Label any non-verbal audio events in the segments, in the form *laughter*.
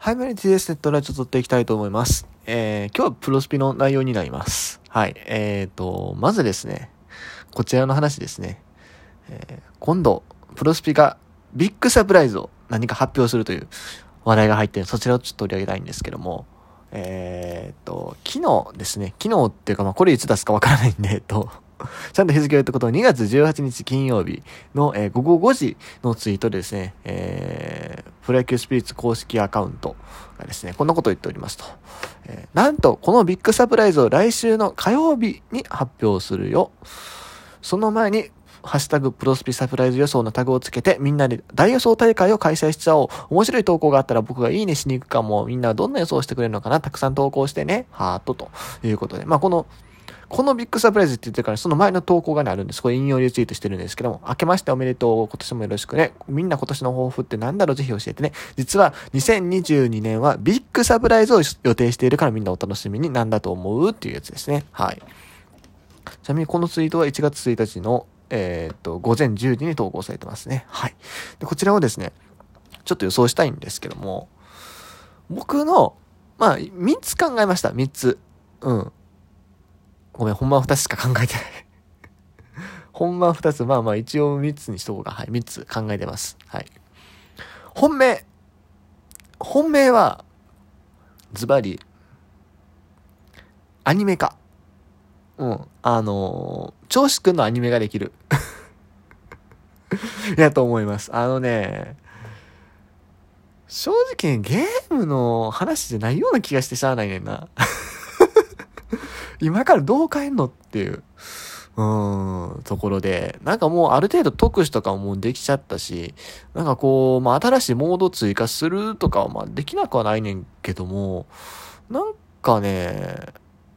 はい、マリ TS ネットラジオ撮っていきたいと思います。えー、今日はプロスピの内容になります。はい、えーと、まずですね、こちらの話ですね。えー今度、プロスピがビッグサプライズを何か発表するという話題が入ってるそちらをちょっと取り上げたいんですけども、えーと、昨日ですね、昨日っていうか、まあ、これいつ出すかわからないんで、えっと、ちゃんと日付を言ったことは2月18日金曜日の、えー午後5時のツイートでですね、えー、プロ野球スピリッツ公式アカウントがですね、こんなことを言っておりますと。えーなんと、このビッグサプライズを来週の火曜日に発表するよ。その前に、ハッシュタグプロスピサプライズ予想のタグをつけて、みんなで大予想大会を開催しちゃおう。面白い投稿があったら僕がいいねしに行くかも。みんなはどんな予想してくれるのかなたくさん投稿してね。ハートということで。まあ、この、このビッグサプライズって言ってるから、その前の投稿がね、あるんです。これ引用リツイートしてるんですけども、明けましておめでとう。今年もよろしくね。みんな今年の抱負って何だろう？ぜひ教えてね。実は、2022年はビッグサプライズを予定しているからみんなお楽しみになんだと思うっていうやつですね。はい。ちなみにこのツイートは1月1日の、えーっと、午前10時に投稿されてますね。はい。で、こちらをですね、ちょっと予想したいんですけども、僕の、まあ、3つ考えました。3つ。うん。ごめん、ほんまは2つしか考えてない。ほんまは2つ。まあまあ、一応3つにしとこうか。はい。3つ考えてます。はい。本命。本命は、ズバリ、アニメ化。うん。あのー、調子くんのアニメができる。*laughs* やと思います。あのね、正直ゲームの話じゃないような気がしてしゃあないねんな。今からどう変えんのっていう、うん、ところで、なんかもうある程度特殊とかももうできちゃったし、なんかこう、まあ新しいモード追加するとかはまできなくはないねんけども、なんかね、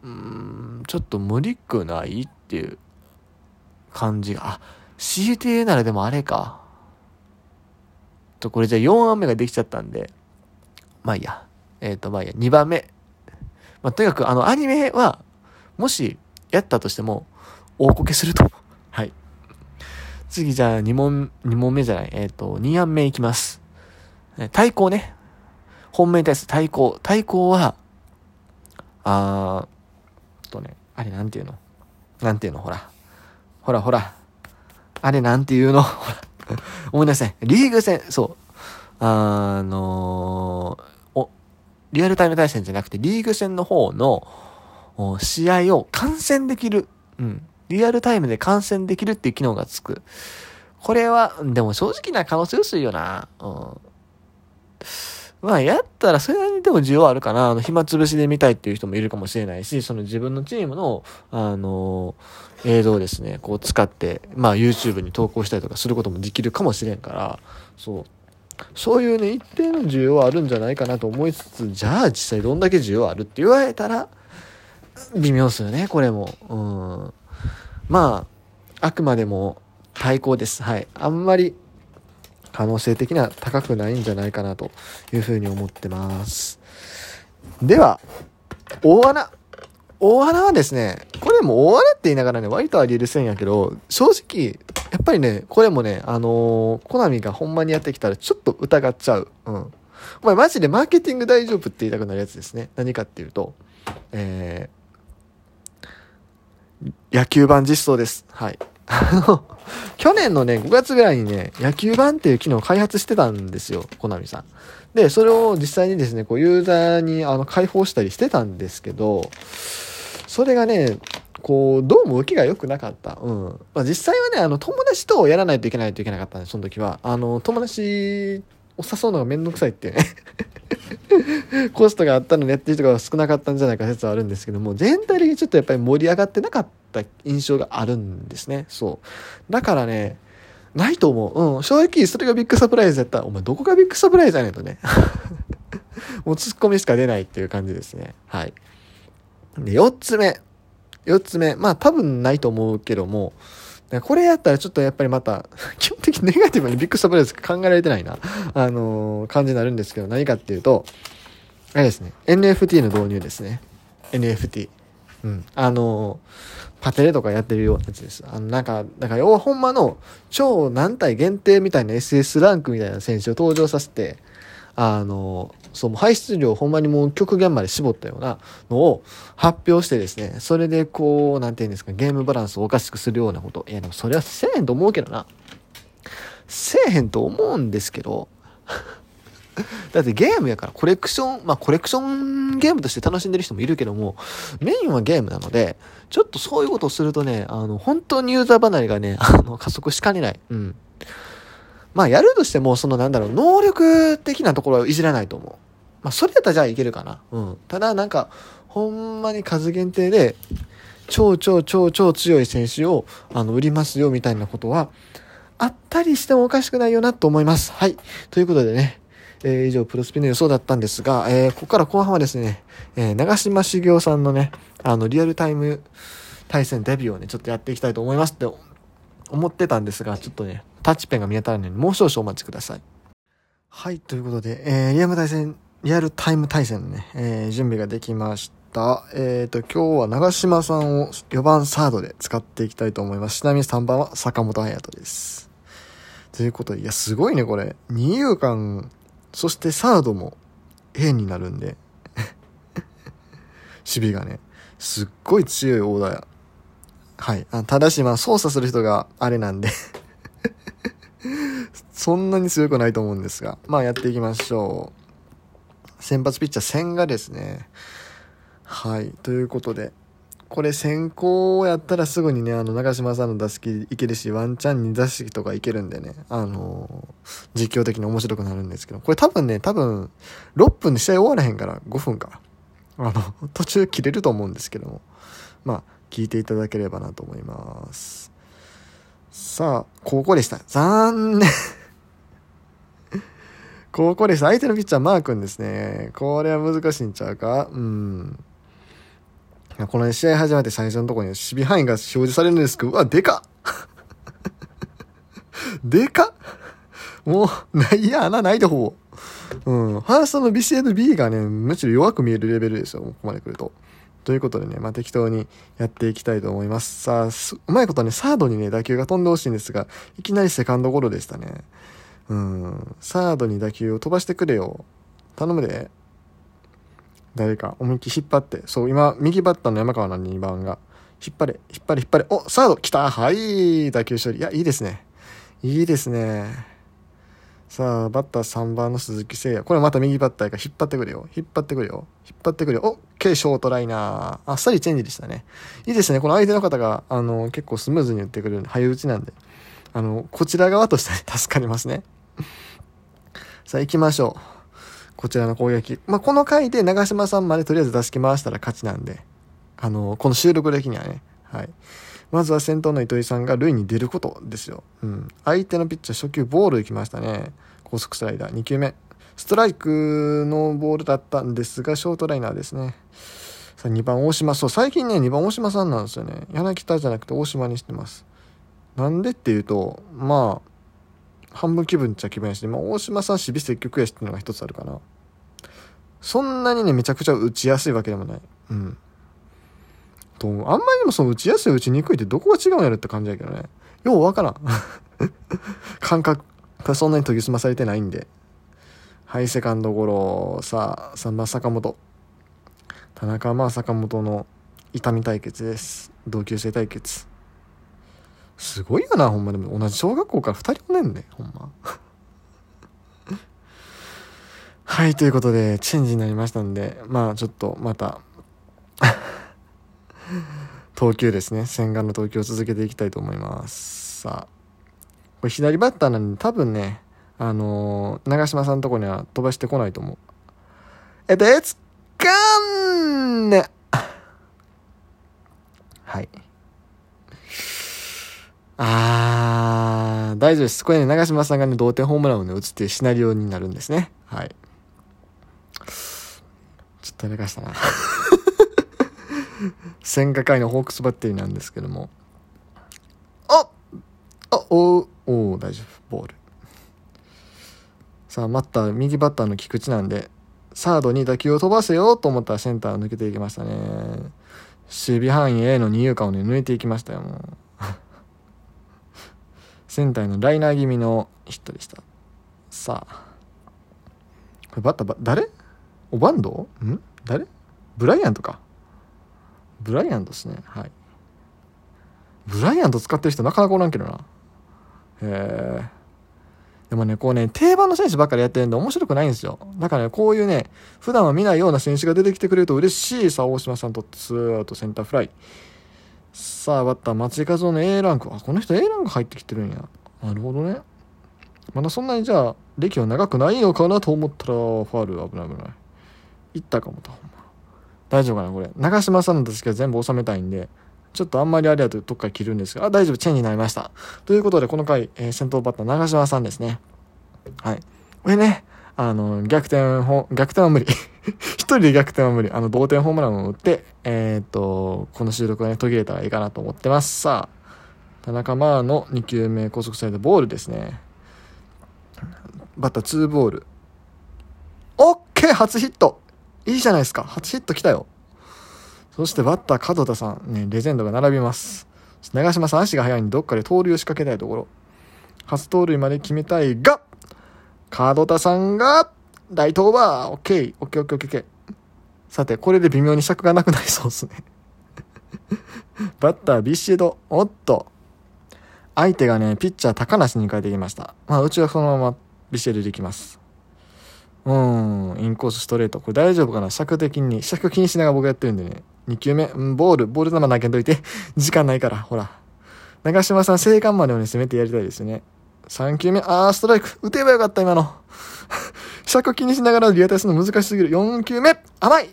うん、ちょっと無理くないっていう感じが、あ、強いて言うならでもあれか。と、これじゃあ4番目ができちゃったんで、まあいいや。えっ、と、まあいいや。2番目。まあとにかくあのアニメは、もしやったとしても、大こけすると。*laughs* はい。次じゃあ2問、2問目じゃない。えっ、と、2案目いきます。対抗ね。本命に対する対抗。対抗は、あー、とね、あれなんていうの？なんていうの？ほら。ほらほら。あれなんていうの？ほら。思い出せん。リーグ戦、そう。あのーお、リアルタイム対戦じゃなくて、リーグ戦の方の試合を観戦できる。うん。リアルタイムで観戦できるっていう機能がつく。これは、でも正直な可能性薄いよな。うん。まあ、やったらそれなりにでも需要あるかな。あの、暇つぶしで見たいっていう人もいるかもしれないし、その自分のチームの、あの映像をですね、こう使って、まあ YouTube に投稿したりとかすることもできるかもしれんから、そう。そういうね、一定の需要はあるんじゃないかなと思いつつ、じゃあ実際どんだけ需要あるって言われたら、微妙っすよね、これも。うん。まあ、あくまでも対抗です。はい。あんまり可能性的には高くないんじゃないかなというふうに思ってます。では、大穴。大穴はですね、これも大穴って言いながらね、割とあり得る線やけど、正直、やっぱりね、これもね、あのーコナミがほんまにやってきたらちょっと疑っちゃう。うん。お前マジでマーケティング大丈夫って言いたくなるやつですね。何かっていうと、えー、野球版実装です。はい。*laughs* あの、去年のね、5月ぐらいにね、野球版っていう機能を開発してたんですよ、コナミさん。で、それを実際にですね、こうユーザーにあの開放したりしてたんですけど、それがね、こう、どうも受けが良くなかった。うん。まあ、実際はね、あの、友達とやらないといけないといけなかったんで、その時は。あの、友達を誘うのがめんどくさいってね。コストがあったのでやってる人が少なかったんじゃないか説はあるんですけども、全体的にちょっとやっぱり盛り上がってなかった印象があるんですね。そう。だからね、ないと思う。うん。正直、それがビッグサプライズやったら、お前どこがビッグサプライズやねんとね。*laughs* もうツッコミしか出ないっていう感じですね。はい。で、四つ目。四つ目。まあ多分ないと思うけども、これやったらちょっとやっぱりまた、*laughs* 基本的にネガティブにビッグサプライズ考えられてないな、あのー感じになるんですけど、何かっていうと、あれですね、NFT の導入ですね。NFT。うん。あのパテレとかやってるようなやつです。あの、なんか、だから要はほんまの超何体限定みたいな SS ランクみたいな選手を登場させて、あの、その排出量ほんまにもう極限まで絞ったようなのを発表してですね、それでこう、なんていうんですか、ゲームバランスをおかしくするようなこと。いやでもそれはせえへんと思うけどな。せえへんと思うんですけど、*laughs* だってゲームやからコレクション、まあコレクションゲームとして楽しんでる人もいるけども、メインはゲームなので、ちょっとそういうことをするとね、あの、本当にユーザー離れがね、*laughs* あの、加速しかねない。うん。まあやるとしても、そのなんだろう、能力的なところはいじらないと思う。まあそれだったらじゃあいけるかな。うん。ただなんか、ほんまに数限定で、超超超超強い選手を、あの、売りますよみたいなことは、あったりしてもおかしくないよなと思います。はい。ということでね、えー、以上、プロスピの予想だったんですが、えー、ここから後半はですね、えー、長島茂雄さんのね、あの、リアルタイム対戦デビューをね、ちょっとやっていきたいと思いますって思ってたんですが、ちょっとね、タッチペンが見当たらないので、もう少々お待ちください。はい、ということで、えー、リアム対戦、リアルタイム対戦のね、えー、準備ができました。えっ、ー、と、今日は長島さんを4番サードで使っていきたいと思います。ちなみに3番は坂本隼人です。ということで、いや、すごいね、これ。二遊間そしてサードも A になるんで *laughs* 守備がね、すっごい強いオーダーや。はい。あただし、まあ、操作する人があれなんで *laughs* そんなに強くないと思うんですが、まあ、やっていきましょう。先発ピッチャー、千賀ですね。はい。ということで、これ先行をやったらすぐにね、あの、長嶋さんの打席いけるし、ワンチャン2打席とかいけるんでね、あのー、実況的に面白くなるんですけど、これ多分ね、多分、6分で試合終わらへんから、5分か。あの、*laughs* 途中切れると思うんですけども、まあ、聞いていただければなと思います。さあ、ここでした。残念 *laughs* ここでした。相手のピッチャー、マー君ですね。これは難しいんちゃうか？うん。この、試合始まって最初のところに守備範囲が表示されるんですけど、うわ、でか *laughs* でかもう、ないや、穴ないでほぼ。うん。ファーストのビシエド B がね、むしろ弱く見えるレベルですよ、ここまで来ると。ということでね、まあ、適当にやっていきたいと思います。さあ、うまいことね、サードにね、打球が飛んでほしいんですが、いきなりセカンドゴロでしたね。うん。サードに打球を飛ばしてくれよ。頼むで。誰か思いっきり引っ張って。そう、今、右バッターの山川の2番が、引っ張れ、引っ張れ、引っ張れ。お、サード来たはい打球処理。いや、いいですね。いいですね。さあ、バッター3番の鈴木誠也。これまた右バッターが引っ張ってくれよ。引っ張ってくれよ。引っ張ってくれよ。オッケー、ショートライナー。あっさりチェンジでしたね。いいですね。この相手の方が、あの、結構スムーズに打ってくる早打ちなんで。あの、こちら側としては助かりますね。さあ、行きましょう。こちらの攻撃。まあ、この回で長島さんまでとりあえず出し回したら勝ちなんで、あの、この収録的にはね、はい。まずは先頭の糸井さんが塁に出ることですよ。うん。相手のピッチャー初球ボール行きましたね。高速スライダー2球目。ストライクのボールだったんですが、ショートライナーですね。さあ、2番大島。そう、最近ね、2番大島さんなんですよね。柳田じゃなくて大島にしてます。なんでっていうと、まあ、半分気分っちゃ気分やし、まあ、大島さん守備積極やしっていうのが一つあるかな。そんなにね、めちゃくちゃ打ちやすいわけでもない。うん。と、あんまりにもその打ちやすい打ちにくいってどこが違うんやろって感じやけどね。ようわからん。*laughs* 感覚がそんなに研ぎ澄まされてないんで。はい、セカンドゴロ。さあ、3番坂本。田中まあ坂本の痛み対決です。同級生対決。すごいよな、ほんまでも。同じ小学校から2人おねんで、ほんま。はい、ということで、チェンジになりましたんで、まあちょっとまた *laughs* 投球ですね。洗顔の投球を続けていきたいと思います。さあ、これ左バッターなんで多分ね、あのー、長嶋さんのとこには飛ばしてこないと思う。えっと、えつかんねはい。あー、大丈夫です。これね、長嶋さんがね、同点ホームランをね、打つっていうシナリオになるんですね。はい。ちょっとやらかしたな。千賀界のホークスバッテリーなんですけども。ああ、おお大丈夫。ボール。さあ、また右バッターの菊池なんで、サードに打球を飛ばせようと思ったらセンター抜けていきましたね。守備範囲 A の二遊間をね、抜いていきましたよ、もう。*laughs* センターのライナー気味のヒットでした。さあ。これバッター、誰？オバンドん？誰？ブライアントか。ブライアントですね。はい。ブライアント使ってる人なかなかおらんけどな。へえ。でもね、こうね、定番の選手ばっかりやってるんで面白くないんですよ。だからね、こういうね、普段は見ないような選手が出てきてくれると嬉しい。さあ、大島さんとツーアウトセンターフライ。さあ、バッター、松井稼頭央の A ランク。あ、この人 A ランク入ってきてるんや。なるほどね。まだそんなにじゃあ、歴は長くないのかなと思ったら、ファール危ない危ない。いったかもと、大丈夫かなこれ。長嶋さんの打席は全部収めたいんで、ちょっとあんまりあれやとどっか切るんですが、あ、大丈夫、チェーンになりました。ということで、この回、えー、先頭バッター長嶋さんですね。はい。これね、あの、逆転ほ、逆転は無理。*laughs* 一人で逆転は無理。あの、同点ホームランを打って、えー、っと、この収録をね、途切れたらいいかなと思ってます。さあ、田中マーの2球目高速サイドボールですね。バッター2ボール。オッケー初ヒットいいじゃないですか。初ヒット来たよ。そしてバッター門田さん、ね、レジェンドが並びます。長嶋さん足が速いんでどっかで盗塁を仕掛けたいところ。初盗塁まで決めたいが、門田さんが、大東バー、オッケー、オッケーオッケーオッケー。さて、これで微妙に尺がなくなりそうですね *laughs* バッタービシュド、おっと。相手がね、ピッチャー高梨に変えてきました。まあ、うちはそのままビシエルでいきます。うん、インコースストレート。これ大丈夫かな？尺的に、尺気にしながら僕やってるんでね。2球目、うん、ボール、ボール球投げんといて。*laughs* 時間ないから、ほら。長嶋さん、生還までをね、攻めてやりたいですね。3球目、あー、ストライク。打てばよかった、今の。*laughs* 尺気にしながらリアタイするの難しすぎる。4球目、甘い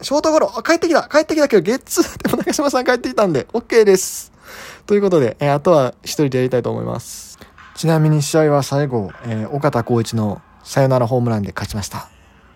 ショートゴロ、帰ってきた帰ってきたけど、ゲッツー *laughs* でも長嶋さん帰ってきたんで、OK です。ということで、えー、あとは一人でやりたいと思います。ちなみに試合は最後、えー、岡田光一のサヨナラホームランで勝ちました。